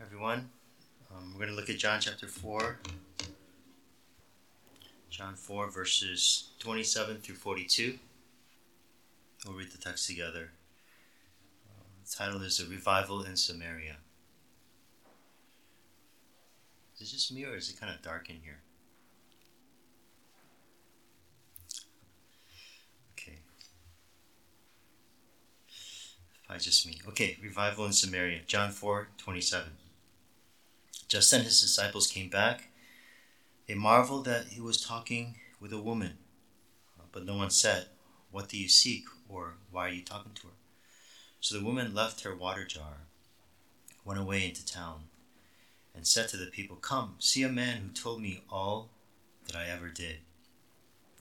everyone. Um, we're going to look at John chapter 4. John 4, verses 27 through 42. We'll read the text together. Uh, the title is A Revival in Samaria. Is it just me or is it kind of dark in here? Okay. Probably just me. Okay, revival in Samaria. John 4 27. Just then his disciples came back. They marveled that he was talking with a woman. But no one said, What do you seek? or Why are you talking to her? So the woman left her water jar, went away into town, and said to the people, Come, see a man who told me all that I ever did.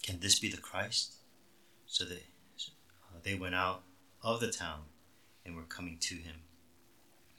Can this be the Christ? So they, uh, they went out of the town and were coming to him.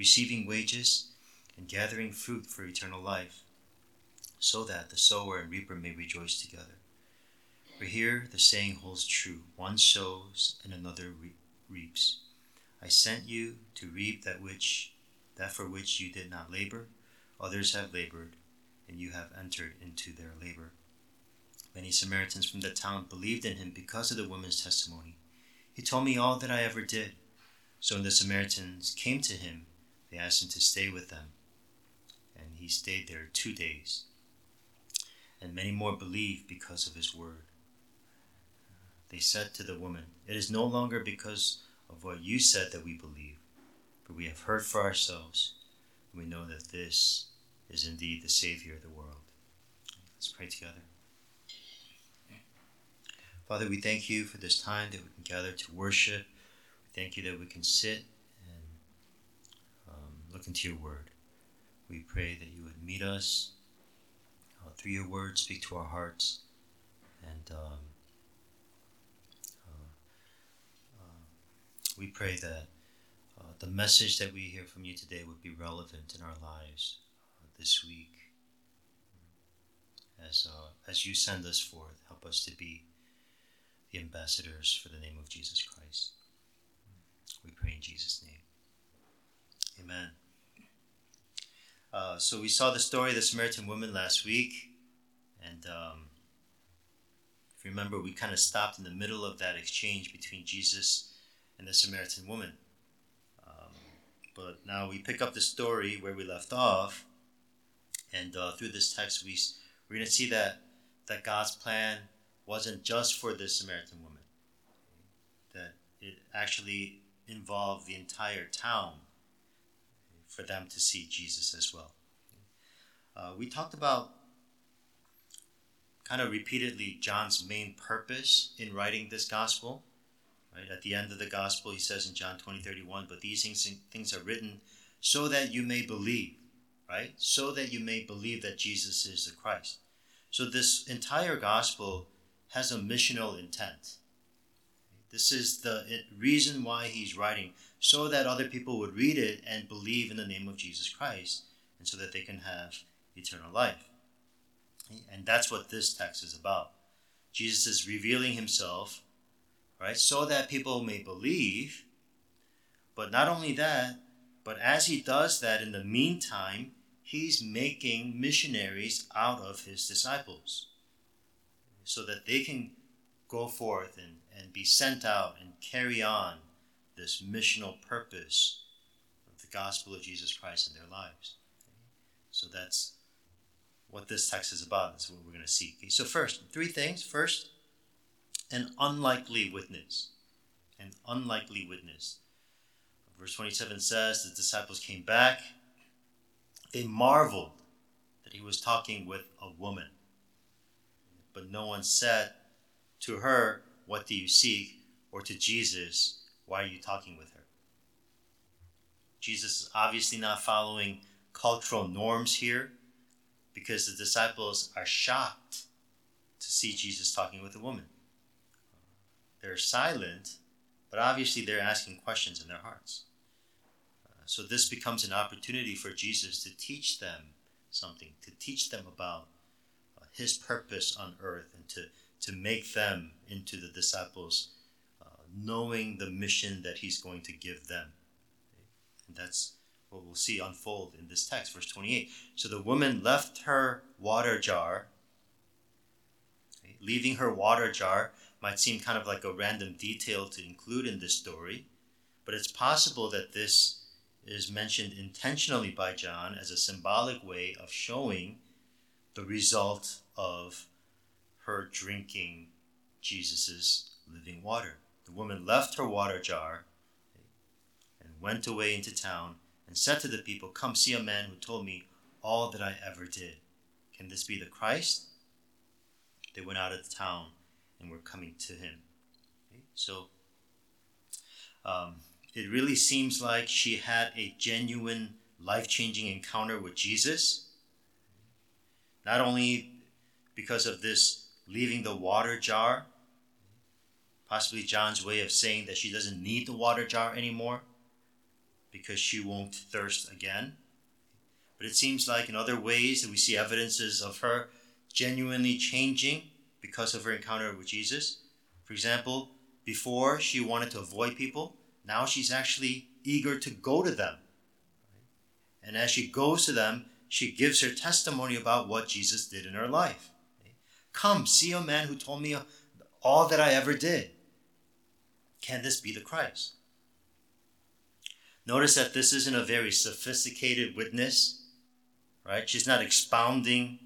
receiving wages and gathering fruit for eternal life, so that the sower and reaper may rejoice together. For here the saying holds true one sows and another re- reaps. I sent you to reap that which that for which you did not labor, others have labored, and you have entered into their labor. Many Samaritans from the town believed in him because of the woman's testimony. He told me all that I ever did. So when the Samaritans came to him, they asked him to stay with them, and he stayed there two days. And many more believed because of his word. They said to the woman, It is no longer because of what you said that we believe, but we have heard for ourselves, and we know that this is indeed the Savior of the world. Let's pray together. Father, we thank you for this time that we can gather to worship. We thank you that we can sit into your word. We pray that you would meet us uh, through your word, speak to our hearts, and um, uh, uh, we pray that uh, the message that we hear from you today would be relevant in our lives uh, this week. As, uh, as you send us forth, help us to be the ambassadors for the name of Jesus Christ. We pray in Jesus' name. Amen. Uh, so we saw the story of the Samaritan woman last week, and um, if you remember, we kind of stopped in the middle of that exchange between Jesus and the Samaritan woman. Um, but now we pick up the story where we left off, and uh, through this text, we we're going to see that that God's plan wasn't just for the Samaritan woman; that it actually involved the entire town for them to see Jesus as well. Uh, we talked about kind of repeatedly John's main purpose in writing this gospel. Right at the end of the gospel, he says in John 20, 31, but these things, things are written so that you may believe, right? So that you may believe that Jesus is the Christ. So this entire gospel has a missional intent. This is the reason why he's writing, so that other people would read it and believe in the name of Jesus Christ, and so that they can have eternal life. And that's what this text is about. Jesus is revealing himself, right, so that people may believe. But not only that, but as he does that in the meantime, he's making missionaries out of his disciples so that they can go forth and, and be sent out and carry on this missional purpose of the gospel of Jesus Christ in their lives. So that's what this text is about. That's what we're going to see. Okay, so, first, three things. First, an unlikely witness. An unlikely witness. Verse 27 says the disciples came back. They marveled that he was talking with a woman. But no one said to her, What do you seek? or to Jesus, why are you talking with her? Jesus is obviously not following cultural norms here because the disciples are shocked to see Jesus talking with a woman. They're silent, but obviously they're asking questions in their hearts. Uh, so this becomes an opportunity for Jesus to teach them something, to teach them about uh, his purpose on earth and to, to make them into the disciples, knowing the mission that he's going to give them. And that's what we'll see unfold in this text, verse 28. So the woman left her water jar. Leaving her water jar might seem kind of like a random detail to include in this story, but it's possible that this is mentioned intentionally by John as a symbolic way of showing the result of her drinking Jesus' living water. The woman left her water jar and went away into town and said to the people, Come see a man who told me all that I ever did. Can this be the Christ? They went out of the town and were coming to him. So um, it really seems like she had a genuine life changing encounter with Jesus. Not only because of this leaving the water jar, possibly John's way of saying that she doesn't need the water jar anymore because she won't thirst again. But it seems like in other ways that we see evidences of her genuinely changing because of her encounter with Jesus. For example, before she wanted to avoid people, now she's actually eager to go to them. And as she goes to them, she gives her testimony about what Jesus did in her life. Come, see a man who told me all that I ever did. Can this be the Christ? Notice that this isn't a very sophisticated witness, right? She's not expounding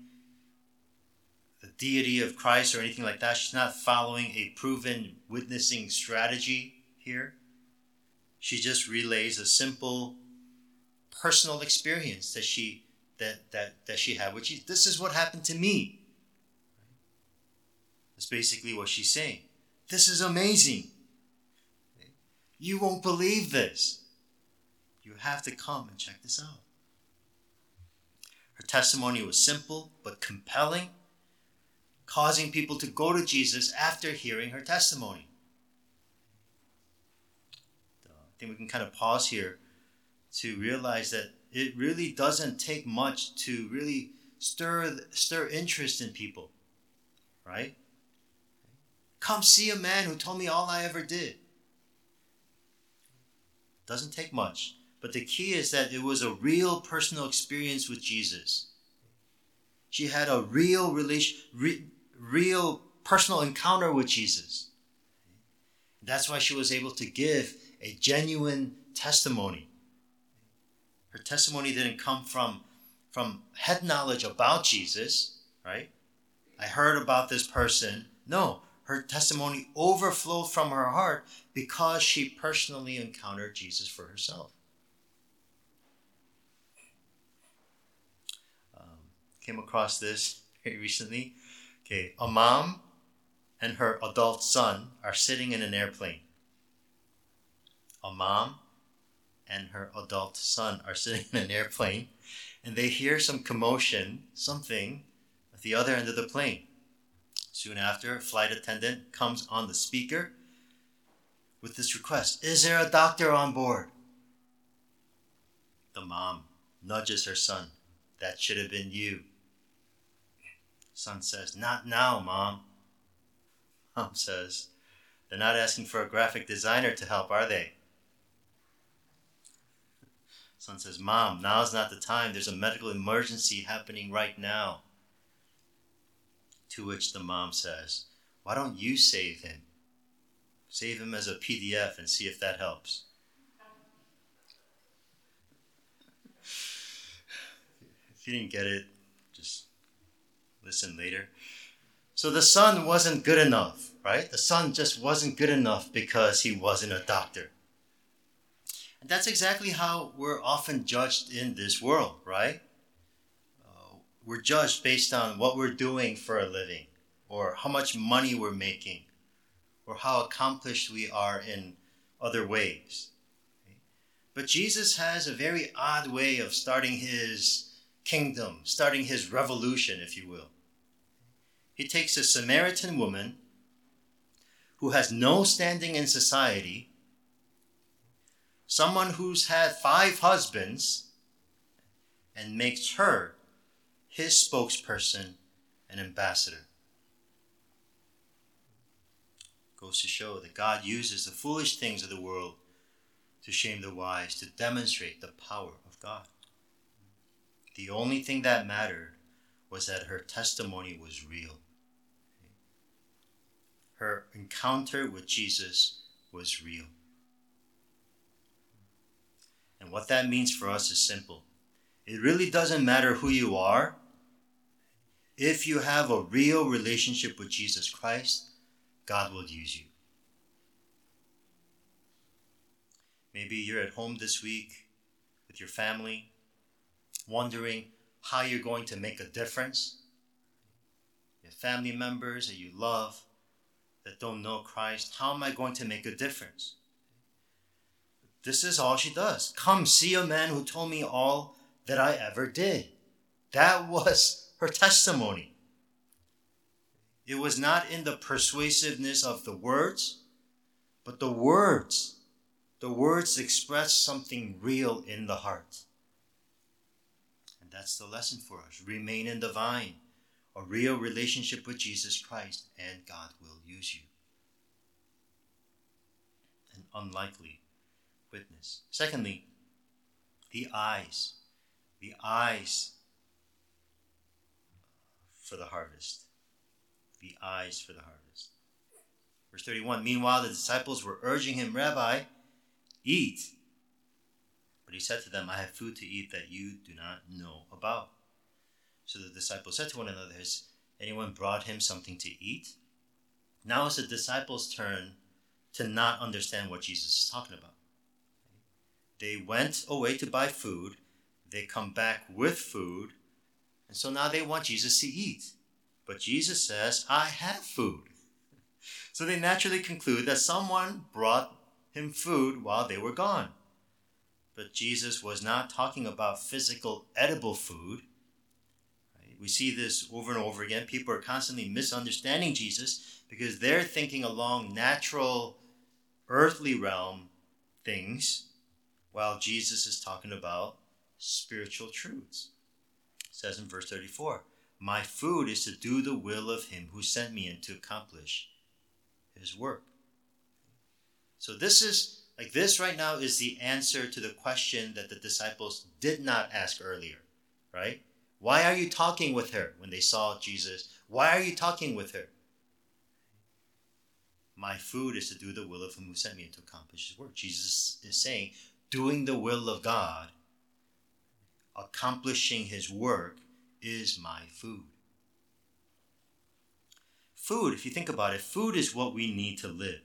the deity of Christ or anything like that. She's not following a proven witnessing strategy here. She just relays a simple personal experience that she that that that she had, which this is what happened to me. That's basically what she's saying. This is amazing. You won't believe this. You have to come and check this out. Her testimony was simple but compelling, causing people to go to Jesus after hearing her testimony. Uh, I think we can kind of pause here to realize that it really doesn't take much to really stir stir interest in people, right? Come see a man who told me all I ever did. Doesn't take much. But the key is that it was a real personal experience with Jesus. She had a real relation, re, real personal encounter with Jesus. That's why she was able to give a genuine testimony. Her testimony didn't come from, from head knowledge about Jesus, right? I heard about this person. No, her testimony overflowed from her heart because she personally encountered Jesus for herself. Um, came across this very recently. Okay, a mom and her adult son are sitting in an airplane. A mom and her adult son are sitting in an airplane and they hear some commotion, something at the other end of the plane. Soon after, a flight attendant comes on the speaker with this request Is there a doctor on board? The mom nudges her son. That should have been you. Son says, Not now, Mom. Mom says, They're not asking for a graphic designer to help, are they? Son says, Mom, now's not the time. There's a medical emergency happening right now. To which the mom says, Why don't you save him? Save him as a PDF and see if that helps. If you didn't get it, just listen later. So the son wasn't good enough, right? The son just wasn't good enough because he wasn't a doctor. And that's exactly how we're often judged in this world, right? We're judged based on what we're doing for a living, or how much money we're making, or how accomplished we are in other ways. But Jesus has a very odd way of starting his kingdom, starting his revolution, if you will. He takes a Samaritan woman who has no standing in society, someone who's had five husbands, and makes her his spokesperson and ambassador. Goes to show that God uses the foolish things of the world to shame the wise, to demonstrate the power of God. The only thing that mattered was that her testimony was real. Her encounter with Jesus was real. And what that means for us is simple. It really doesn't matter who you are. If you have a real relationship with Jesus Christ, God will use you. Maybe you're at home this week with your family, wondering how you're going to make a difference. Your family members that you love that don't know Christ, how am I going to make a difference? This is all she does. Come see a man who told me all that I ever did. That was her testimony. It was not in the persuasiveness of the words, but the words. The words express something real in the heart. And that's the lesson for us. Remain in the vine, a real relationship with Jesus Christ, and God will use you. An unlikely witness. Secondly, the eyes. The eyes for the harvest. The eyes for the harvest. Verse 31 Meanwhile, the disciples were urging him, Rabbi, eat. But he said to them, I have food to eat that you do not know about. So the disciples said to one another, Has anyone brought him something to eat? Now it's the disciples' turn to not understand what Jesus is talking about. They went away to buy food, they come back with food, and so now they want Jesus to eat. But Jesus says, I have food. So they naturally conclude that someone brought him food while they were gone. But Jesus was not talking about physical, edible food. We see this over and over again. People are constantly misunderstanding Jesus because they're thinking along natural, earthly realm things, while Jesus is talking about spiritual truths. Says in verse 34 My food is to do the will of him who sent me and to accomplish his work. So, this is like this right now is the answer to the question that the disciples did not ask earlier, right? Why are you talking with her when they saw Jesus? Why are you talking with her? My food is to do the will of him who sent me and to accomplish his work. Jesus is saying, doing the will of God, accomplishing his work, is my food. Food, if you think about it, food is what we need to live.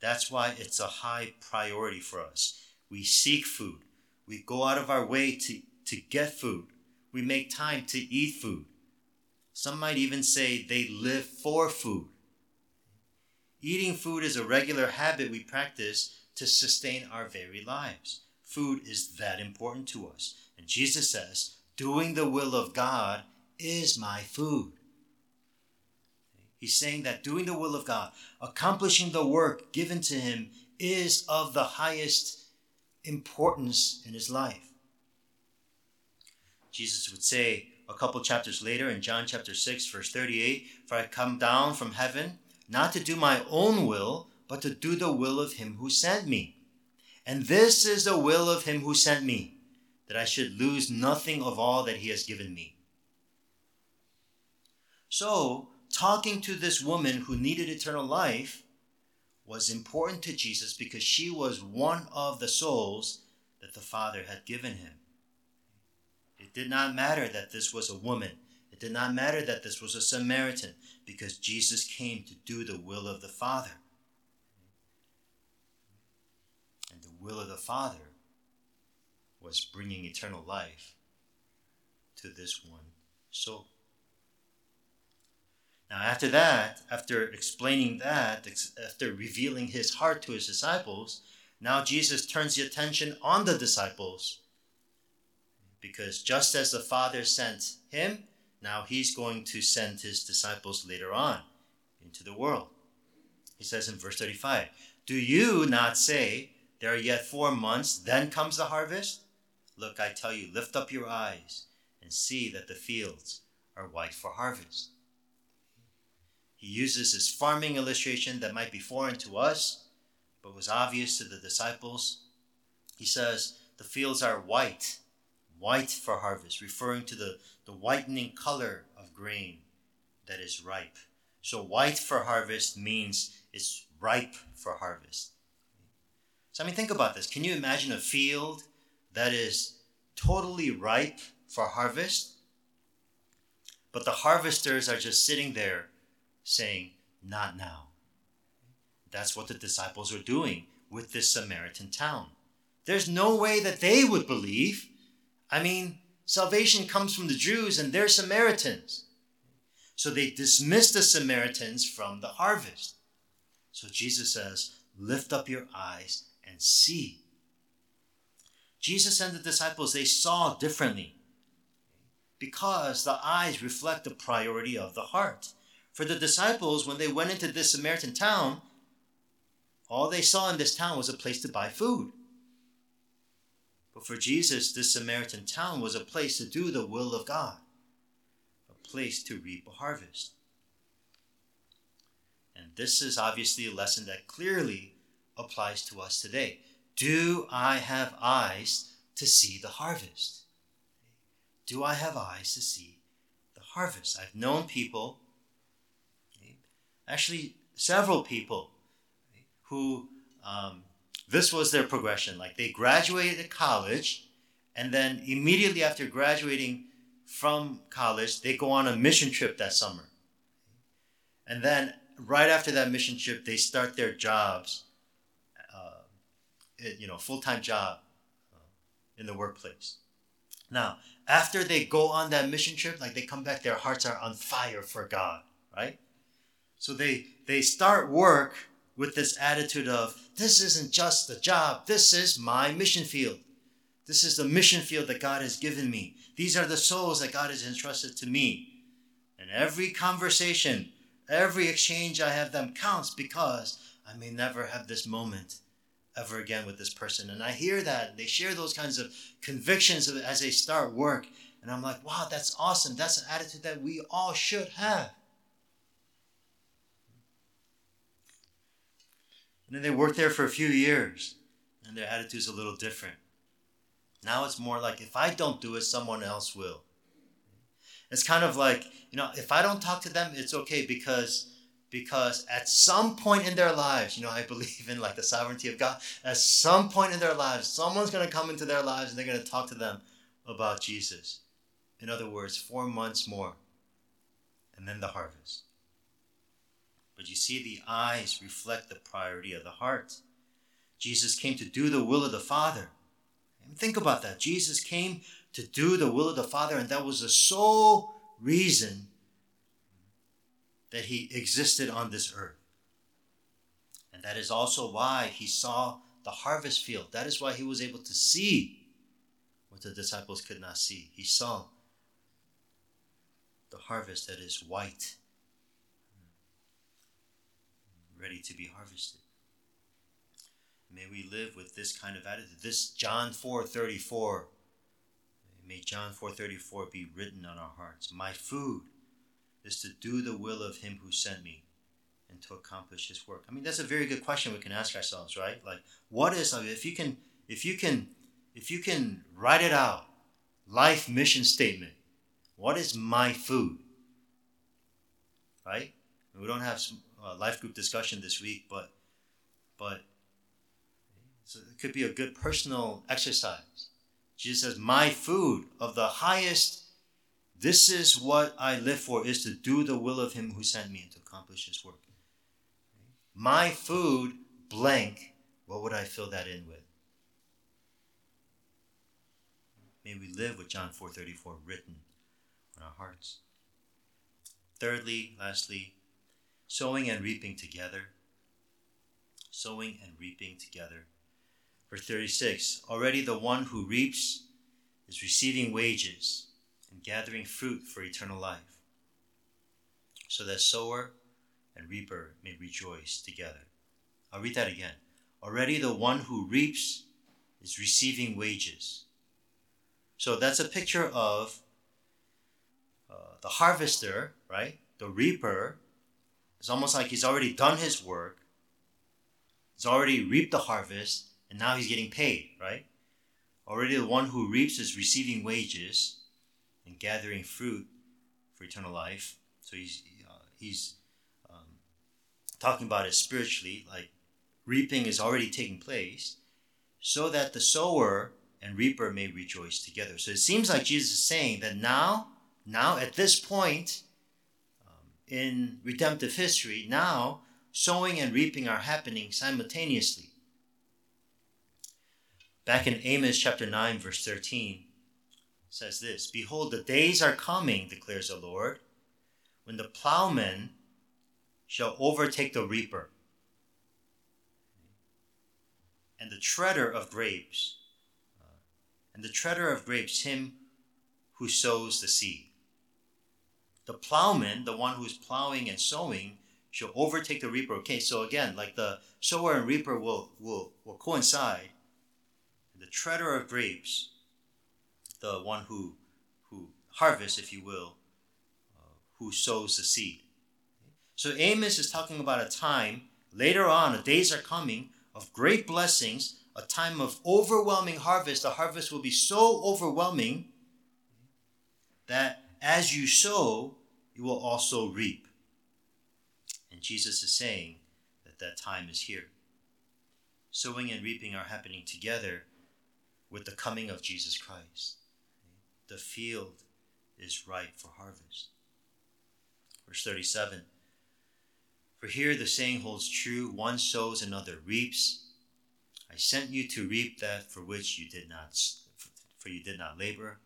That's why it's a high priority for us. We seek food. We go out of our way to, to get food. We make time to eat food. Some might even say they live for food. Eating food is a regular habit we practice to sustain our very lives. Food is that important to us. And Jesus says, doing the will of God is my food. He's saying that doing the will of God, accomplishing the work given to him, is of the highest importance in his life. Jesus would say a couple chapters later in John chapter 6, verse 38 For I come down from heaven not to do my own will, but to do the will of him who sent me. And this is the will of him who sent me, that I should lose nothing of all that he has given me. So, talking to this woman who needed eternal life was important to Jesus because she was one of the souls that the Father had given him. It did not matter that this was a woman. It did not matter that this was a Samaritan because Jesus came to do the will of the Father. And the will of the Father was bringing eternal life to this one soul. Now, after that, after explaining that, after revealing his heart to his disciples, Now Jesus turns the attention on the disciples because just as the Father sent him, now he's going to send his disciples later on into the world. He says in verse 35 Do you not say, There are yet four months, then comes the harvest? Look, I tell you, lift up your eyes and see that the fields are white for harvest. He uses this farming illustration that might be foreign to us, but was obvious to the disciples. He says, The fields are white, white for harvest, referring to the, the whitening color of grain that is ripe. So, white for harvest means it's ripe for harvest. So, I mean, think about this. Can you imagine a field that is totally ripe for harvest? But the harvesters are just sitting there saying, Not now. That's what the disciples are doing with this Samaritan town. There's no way that they would believe. I mean, salvation comes from the Jews and they're Samaritans. So they dismiss the Samaritans from the harvest. So Jesus says, Lift up your eyes and see. Jesus and the disciples, they saw differently because the eyes reflect the priority of the heart. For the disciples, when they went into this Samaritan town, all they saw in this town was a place to buy food. But for Jesus, this Samaritan town was a place to do the will of God, a place to reap a harvest. And this is obviously a lesson that clearly applies to us today. Do I have eyes to see the harvest? Do I have eyes to see the harvest? I've known people actually several people who um, this was their progression. Like they graduated college, and then immediately after graduating from college, they go on a mission trip that summer. And then right after that mission trip, they start their jobs, you know, full time job uh, in the workplace. Now, after they go on that mission trip, like they come back, their hearts are on fire for God, right? So they they start work with this attitude of this isn't just a job, this is my mission field. This is the mission field that God has given me. These are the souls that God has entrusted to me. And every conversation, every exchange I have them counts because I may never have this moment ever again with this person. And I hear that. They share those kinds of convictions as they start work. And I'm like, wow, that's awesome. That's an attitude that we all should have. And then they worked there for a few years, and their attitude's a little different. Now it's more like if I don't do it, someone else will. It's kind of like, you know, if I don't talk to them, it's okay because because at some point in their lives, you know, I believe in like the sovereignty of God. At some point in their lives, someone's going to come into their lives and they're going to talk to them about Jesus. In other words, 4 months more and then the harvest. But you see, the eyes reflect the priority of the heart. Jesus came to do the will of the Father. And think about that. Jesus came to do the will of the Father, and that was the sole reason that he existed on this earth. And that is also why he saw the harvest field. That is why he was able to see what the disciples could not see. He saw the harvest that is white ready to be harvested. May we live with this kind of attitude. This John 4:34. May John 4:34 be written on our hearts. My food is to do the will of him who sent me and to accomplish his work. I mean, that's a very good question we can ask ourselves, right? Like, what is if you can if you can if you can write it out, life mission statement. What is my food? Right? We don't have uh, life group discussion this week, but but so it could be a good personal exercise. Jesus says, "My food of the highest. This is what I live for: is to do the will of Him who sent me and to accomplish His work. My food, blank. What would I fill that in with? May we live with John 4:34 written on our hearts. Thirdly, lastly, sowing and reaping together. Sowing and reaping together. Verse 36 Already the one who reaps is receiving wages and gathering fruit for eternal life, so that sower and reaper may rejoice together. I'll read that again. Already the one who reaps is receiving wages. So that's a picture of uh, the harvester, right? The reaper. It's almost like he's already done his work. He's already reaped the harvest, and now he's getting paid, right? Already the one who reaps is receiving wages and gathering fruit for eternal life. So he's uh, he's um, talking about it spiritually, like reaping is already taking place, so that the sower and reaper may rejoice together. So it seems like Jesus is saying that now, now at this point um, in redemptive history, now sowing and reaping are happening simultaneously. Back in Amos chapter 9, verse 13, says this Behold, the days are coming, declares the Lord, when the plowman shall overtake the reaper, and the treader of grapes, and the treader of grapes, him who sows the seed. The plowman, the one who's plowing and sowing, shall overtake the reaper. Okay, so again, like the sower and reaper will, will, will coincide the treader of grapes, the one who, who harvests, if you will, uh, who sows the seed. So Amos is talking about a time later on, the days are coming of great blessings, a time of overwhelming harvest. The harvest will be so overwhelming that as you sow, you will also reap. And Jesus is saying that that time is here. Sowing and reaping are happening together with the coming of Jesus Christ. The field is ripe for harvest. Verse 37 For here the saying holds true one sows, another reaps. I sent you to reap that for which you did not for you did not labor.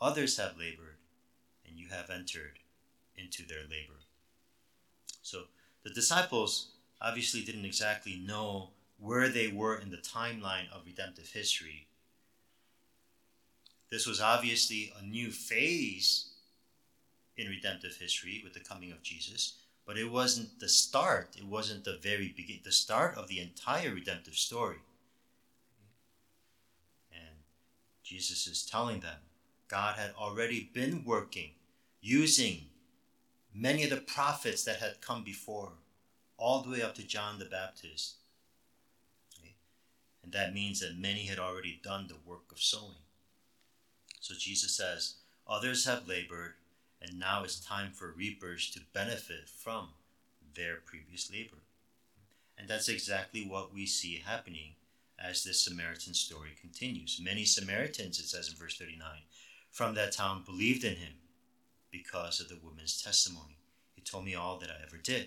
Others have labored, and you have entered into their labor. So the disciples obviously didn't exactly know where they were in the timeline of redemptive history this was obviously a new phase in redemptive history with the coming of Jesus, but it wasn't the start. It wasn't the very begin, the start of the entire redemptive story. And Jesus is telling them God had already been working, using many of the prophets that had come before, all the way up to John the Baptist. And that means that many had already done the work of sowing. So Jesus says, Others have labored, and now it's time for reapers to benefit from their previous labor. And that's exactly what we see happening as this Samaritan story continues. Many Samaritans, it says in verse 39, from that town believed in him because of the woman's testimony. He told me all that I ever did.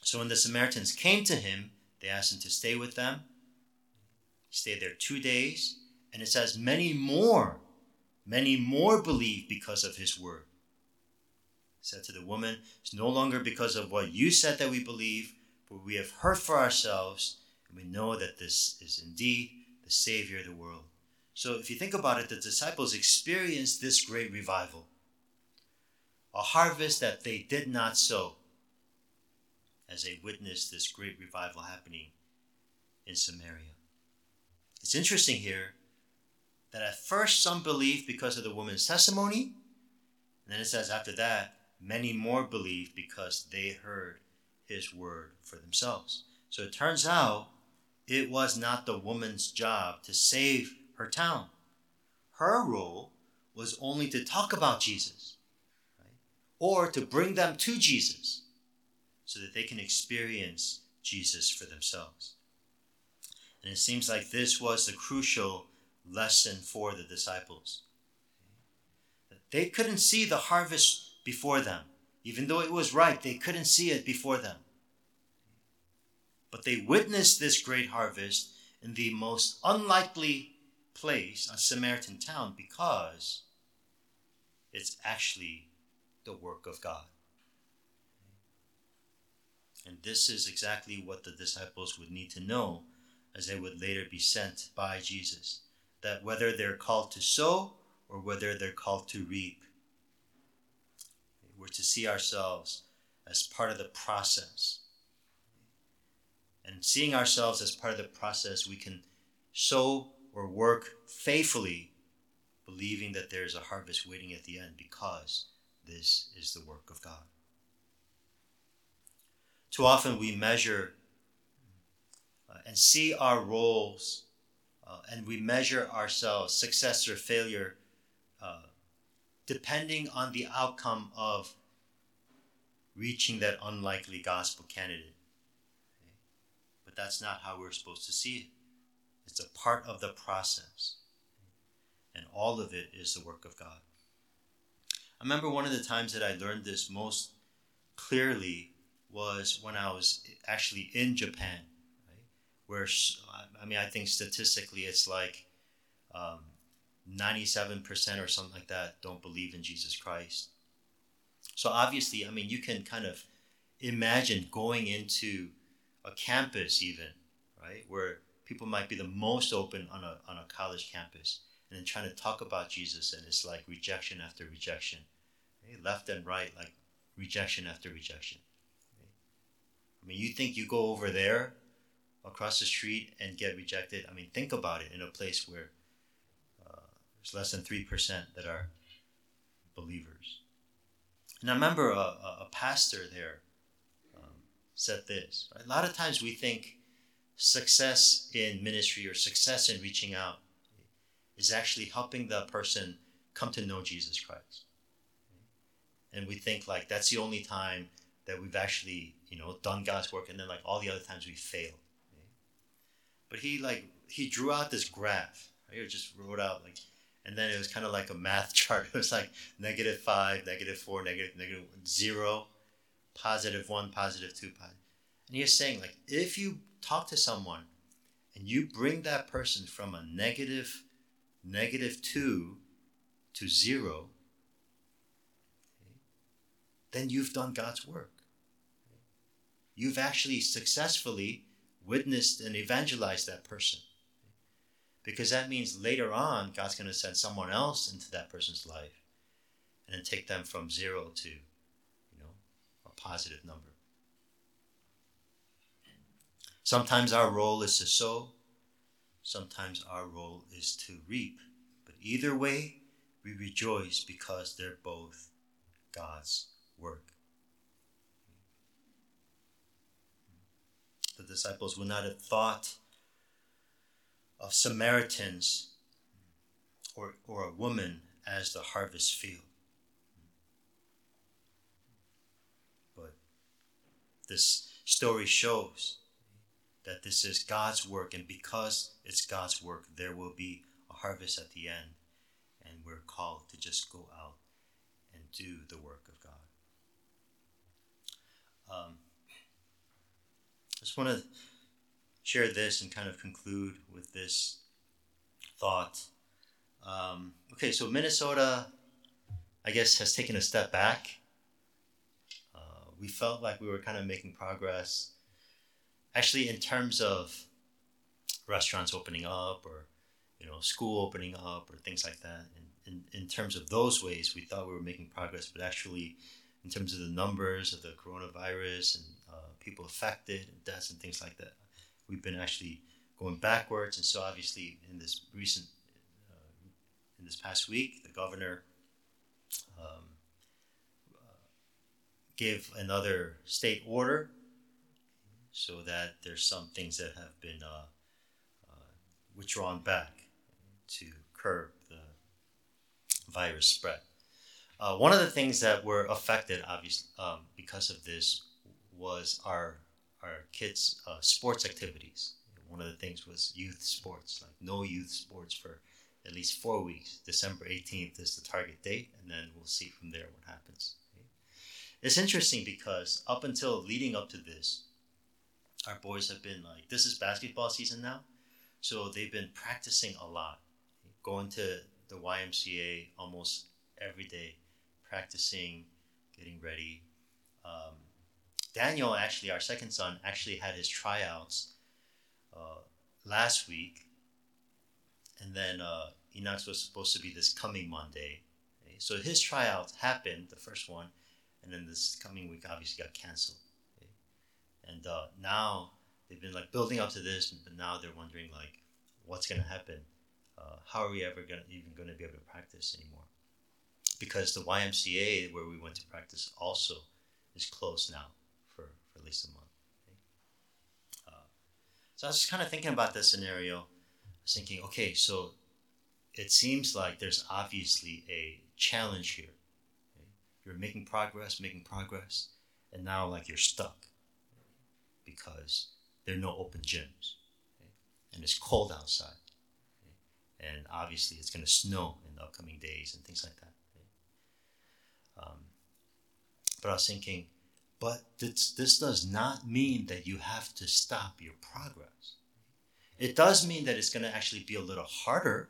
So when the Samaritans came to him, they asked him to stay with them. He stayed there two days and it says, many more, many more believe because of his word. He said to the woman, It's no longer because of what you said that we believe, but we have heard for ourselves, and we know that this is indeed the Savior of the world. So if you think about it, the disciples experienced this great revival a harvest that they did not sow as they witnessed this great revival happening in Samaria. It's interesting here that at first some believed because of the woman's testimony. And then it says after that, many more believed because they heard his word for themselves. So it turns out it was not the woman's job to save her town. Her role was only to talk about Jesus right? or to bring them to Jesus so that they can experience Jesus for themselves. And it seems like this was the crucial lesson for the disciples. They couldn't see the harvest before them. Even though it was ripe, they couldn't see it before them. But they witnessed this great harvest in the most unlikely place, a Samaritan town, because it's actually the work of God. And this is exactly what the disciples would need to know as they would later be sent by Jesus. That whether they're called to sow or whether they're called to reap, we're to see ourselves as part of the process. And seeing ourselves as part of the process, we can sow or work faithfully, believing that there's a harvest waiting at the end because this is the work of God. Too often we measure uh, and see our roles uh, and we measure ourselves, success or failure, uh, depending on the outcome of reaching that unlikely gospel candidate. Okay? But that's not how we're supposed to see it. It's a part of the process. And all of it is the work of God. I remember one of the times that I learned this most clearly was when I was actually in Japan? Where, I mean, I think statistically it's like um, 97% or something like that don't believe in Jesus Christ. So obviously, I mean, you can kind of imagine going into a campus, even, right, where people might be the most open on a, on a college campus and then trying to talk about Jesus, and it's like rejection after rejection, left and right, like rejection after rejection. I mean, you think you go over there across the street and get rejected? I mean, think about it in a place where uh, there's less than 3% that are believers. And I remember a, a, pastor there um, said this. Right? A lot of times we think success in ministry or success in reaching out is actually helping the person come to know Jesus Christ. And we think like that's the only time that we've actually, you know, done God's work and then like all the other times we fail. But he like he drew out this graph. Right? He just wrote out like and then it was kind of like a math chart. It was like negative five, negative four, negative negative zero, positive one, positive two, positive. And he was saying like if you talk to someone and you bring that person from a negative negative two to zero, okay, then you've done God's work. You've actually successfully witnessed and evangelized that person. Because that means later on God's going to send someone else into that person's life and then take them from zero to you know a positive number. Sometimes our role is to sow. Sometimes our role is to reap. But either way we rejoice because they're both God's work the disciples would not have thought of Samaritans or, or a woman as the harvest field. But this story shows that this is God's work, and because it's God's work, there will be a harvest at the end, and we're called to just go out and do the work of God. Um, just want to share this and kind of conclude with this thought. Um, okay, so Minnesota, I guess, has taken a step back. Uh, we felt like we were kind of making progress. Actually, in terms of restaurants opening up or you know school opening up or things like that in, in, in terms of those ways we thought we were making progress but actually in terms of the numbers of the coronavirus and people affected and deaths and things like that we've been actually going backwards. And so, obviously, in this recent, uh, in this past week, the governor um, uh, gave another state order so that there's some things that have been uh, uh withdrawn back to curb the virus spread. Uh, one of the things that were affected, obviously, um, because of this was our our kids' uh, sports activities. One of the things was youth sports, like no youth sports for at least four weeks. December 18th is the target date, and then we'll see from there what happens. It's interesting because up until leading up to this, our boys have been like, this is basketball season now, so they've been practicing a lot, going to the YMCA almost every day, practicing, getting ready. Um, Daniel, actually, our second son, actually had his tryouts uh, last week, and then uh, was supposed to be this coming Monday. Okay? So his tryouts happened, the first one, and then this coming week obviously got canceled. Okay? And uh, now they've been like building up to this, but now they're wondering like, what's gonna happen? Uh, how are we ever gonna even gonna be able to practice anymore? Because the YMCA where we went to practice also is closed now at least a month. Uh, so I was just kind of thinking about this scenario. I was thinking, okay, so it seems like there's obviously a challenge here. You're making progress, making progress, and now like you're stuck because there are no open gyms, and it's cold outside, and obviously it's going to snow in the upcoming days and things like that. Um, but I was thinking, but this, this does not mean that you have to stop your progress. It does mean that it's going to actually be a little harder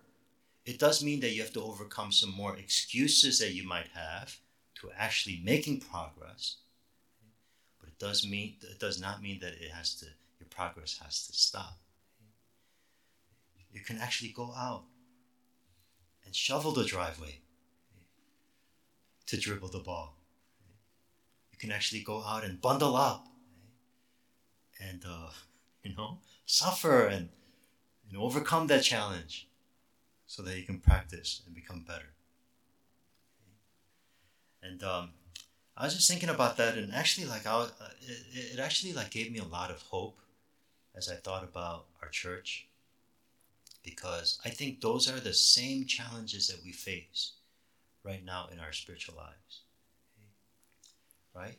it does mean that you have to overcome some more excuses that you might have to actually making progress. But it does mean it does not mean that it has to your progress has to stop. You can actually go out and shovel the driveway to dribble the ball. Can actually go out and bundle up and uh, you know suffer and you know, overcome that challenge so that you can practice and become better. And um, I was just thinking about that, and actually, like, I was, uh, it, it actually like gave me a lot of hope as I thought about our church, because I think those are the same challenges that we face right now in our spiritual lives. Right?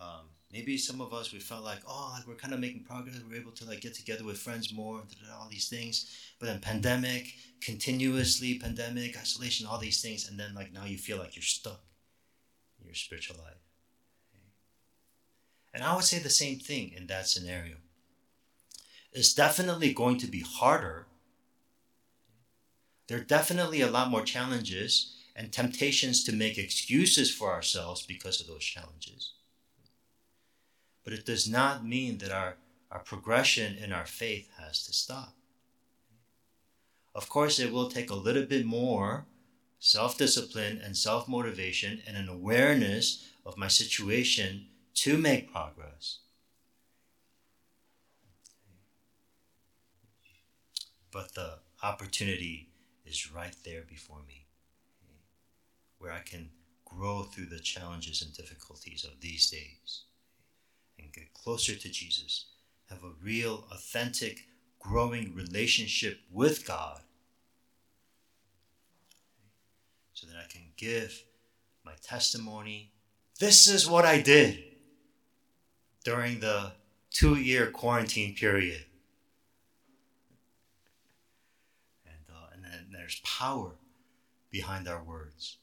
Um, maybe some of us we felt like oh like we're kind of making progress we're able to like get together with friends more all these things. But then pandemic continuously pandemic isolation all these things and then like now you feel like you're stuck in your spiritual life. And i would say the same thing in that scenario. It's definitely going to be harder. There are definitely a lot more challenges and temptations to make excuses for ourselves because of those challenges but it does not mean that our, our progression in our faith has to stop. Of course, it will take a little bit more self discipline and self motivation and an awareness of my situation to make progress. But the opportunity is right there before me, where I can grow through the challenges and difficulties of these days and get closer to Jesus, have a real, authentic, growing relationship with God, so that I can give my testimony. This is what I did during the two year quarantine period. And, uh, and then there's power behind our words.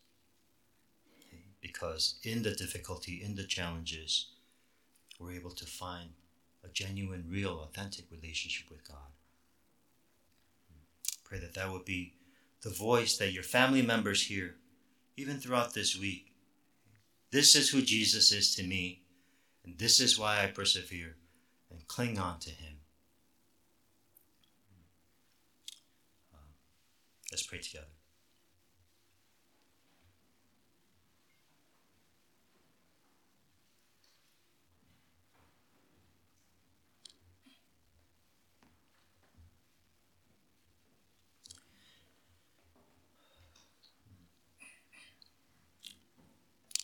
Because in the difficulty, in the challenges, we're able to find a genuine, real, authentic relationship with God. Pray that that would be the voice that your family members hear, even throughout this week. This is who Jesus is to me, and this is why I persevere and cling on to Him. Let's pray together.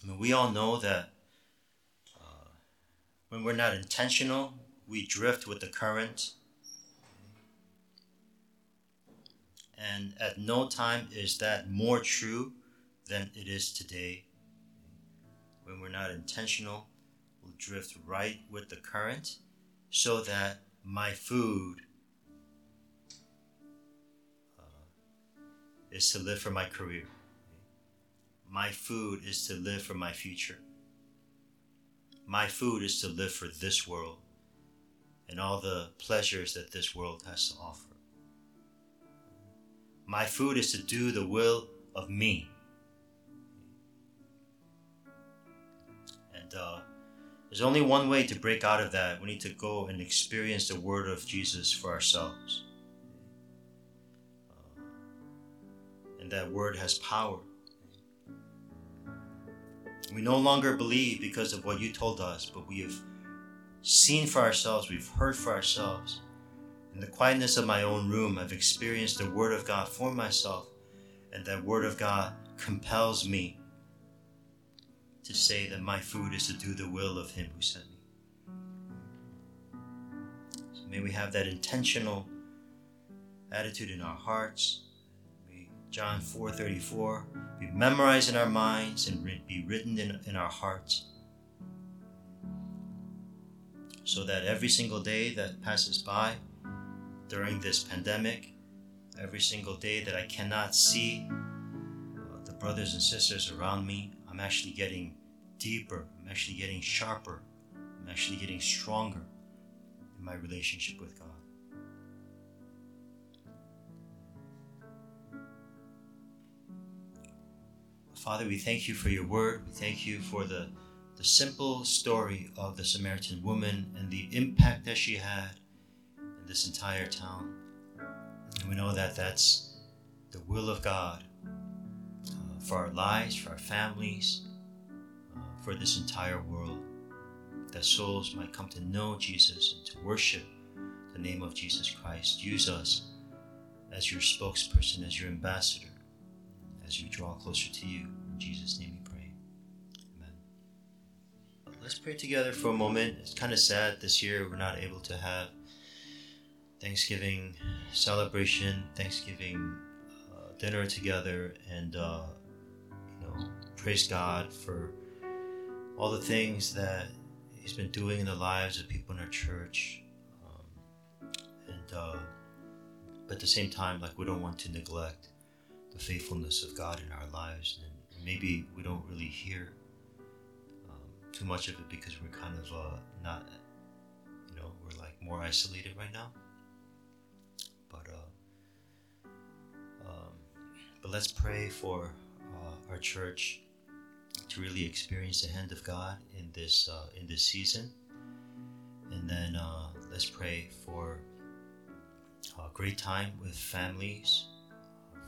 I mean, we all know that uh, when we're not intentional, we drift with the current. And at no time is that more true than it is today. When we're not intentional, we'll drift right with the current so that my food uh, is to live for my career my food is to live for my future. My food is to live for this world and all the pleasures that this world has to offer. My food is to do the will of me. And uh, there's only one way to break out of that. We need to go and experience the word of Jesus for ourselves. Uh, and that word has power. We no longer believe because of what you told us, but we have seen for ourselves, we've heard for ourselves. In the quietness of my own room, I've experienced the Word of God for myself, and that Word of God compels me to say that my food is to do the will of Him who sent me. So may we have that intentional attitude in our hearts. John 4:34 be memorized in our minds and be written in, in our hearts. So that every single day that passes by during this pandemic, every single day that I cannot see uh, the brothers and sisters around me, I'm actually getting deeper, I'm actually getting sharper, I'm actually getting stronger in my relationship with God. Father, we thank you for your word. We thank you for the, the simple story of the Samaritan woman and the impact that she had in this entire town. And we know that that's the will of God uh, for our lives, for our families, uh, for this entire world. That souls might come to know Jesus and to worship the name of Jesus Christ. Use us as your spokesperson, as your ambassador as you draw closer to you. In Jesus' name we pray. Amen. Let's pray together for a moment. It's kind of sad this year we're not able to have Thanksgiving celebration, Thanksgiving uh, dinner together, and uh, you know, praise God for all the things that He's been doing in the lives of people in our church. Um, and uh, but at the same time, like we don't want to neglect faithfulness of God in our lives. And maybe we don't really hear um, too much of it because we're kind of uh, not, you know, we're like more isolated right now. But uh, um, but let's pray for uh, our church to really experience the hand of God in this uh, in this season, and then uh, let's pray for a great time with families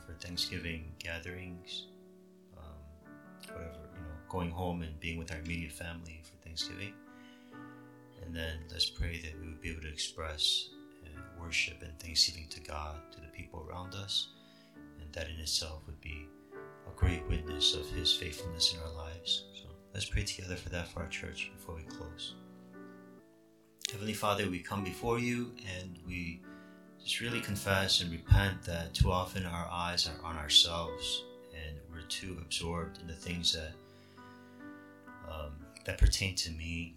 for Thanksgiving gatherings, um, whatever, you know, going home and being with our immediate family for Thanksgiving. And then let's pray that we would be able to express worship and thanksgiving to God, to the people around us, and that in itself would be a great witness of His faithfulness in our lives. So let's pray together for that for our church before we close. Heavenly Father, we come before you and we just really confess and repent that too often our eyes are on ourselves and we're too absorbed in the things that um, that pertain to me.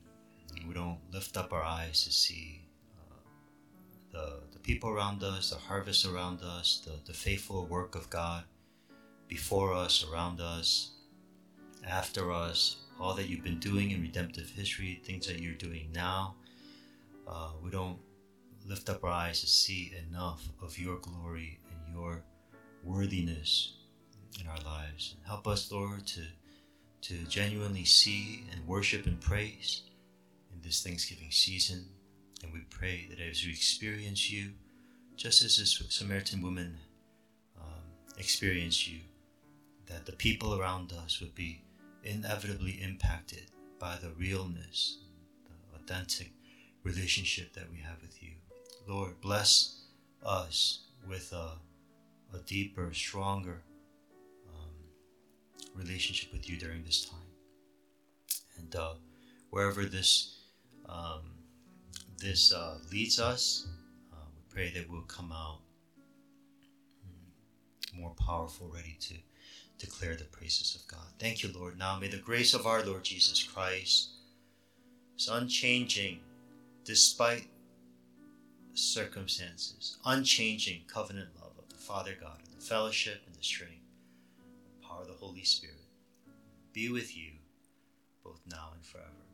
We don't lift up our eyes to see uh, the the people around us, the harvest around us, the, the faithful work of God before us, around us, after us, all that you've been doing in redemptive history, things that you're doing now. Uh, we don't lift up our eyes to see enough of your glory and your worthiness in our lives. Help us, Lord, to, to genuinely see and worship and praise in this Thanksgiving season. And we pray that as we experience you, just as this Samaritan woman um, experienced you, that the people around us would be inevitably impacted by the realness, the authentic relationship that we have with you. Lord, bless us with a, a deeper, stronger um, relationship with you during this time. And uh, wherever this um, this uh, leads us, uh, we pray that we'll come out hmm, more powerful, ready to declare the praises of God. Thank you, Lord. Now may the grace of our Lord Jesus Christ is unchanging despite circumstances, unchanging covenant love of the Father God and the fellowship and the strength, power of the Holy Spirit be with you both now and forever.